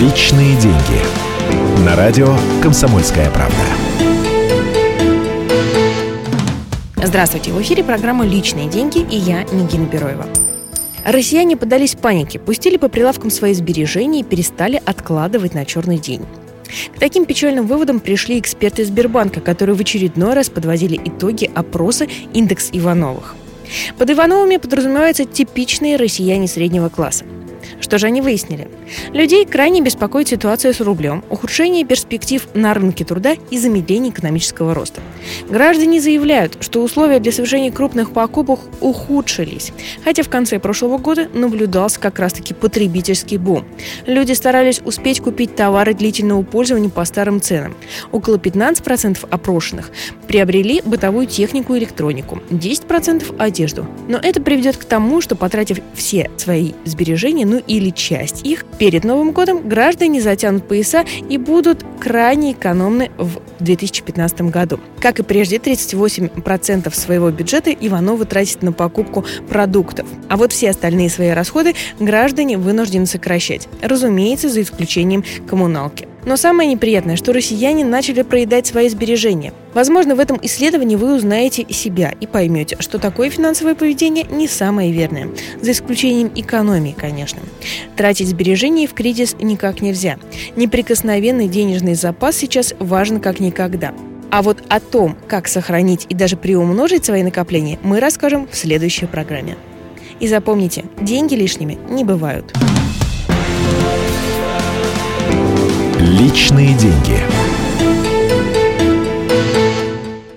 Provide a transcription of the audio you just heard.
Личные деньги. На радио «Комсомольская правда». Здравствуйте, в эфире программа «Личные деньги» и я, Нигина Бероева. Россияне подались панике, пустили по прилавкам свои сбережения и перестали откладывать на черный день. К таким печальным выводам пришли эксперты Сбербанка, которые в очередной раз подводили итоги опроса «Индекс Ивановых». Под Ивановыми подразумеваются типичные россияне среднего класса. Что же они выяснили? Людей крайне беспокоит ситуация с рублем, ухудшение перспектив на рынке труда и замедление экономического роста. Граждане заявляют, что условия для совершения крупных покупок ухудшились, хотя в конце прошлого года наблюдался как раз-таки потребительский бум. Люди старались успеть купить товары длительного пользования по старым ценам. Около 15% опрошенных приобрели бытовую технику и электронику, 10% одежду. Но это приведет к тому, что потратив все свои сбережения, ну или часть их, перед Новым годом граждане затянут пояса и будут крайне экономны в 2015 году. Как и прежде, 38% своего бюджета Ивановы тратят на покупку продуктов. А вот все остальные свои расходы граждане вынуждены сокращать. Разумеется, за исключением коммуналки. Но самое неприятное, что россияне начали проедать свои сбережения. Возможно, в этом исследовании вы узнаете себя и поймете, что такое финансовое поведение не самое верное. За исключением экономии, конечно. Тратить сбережения в кризис никак нельзя. Неприкосновенный денежный запас сейчас важен как никогда. А вот о том, как сохранить и даже приумножить свои накопления, мы расскажем в следующей программе. И запомните, деньги лишними не бывают. Личные деньги.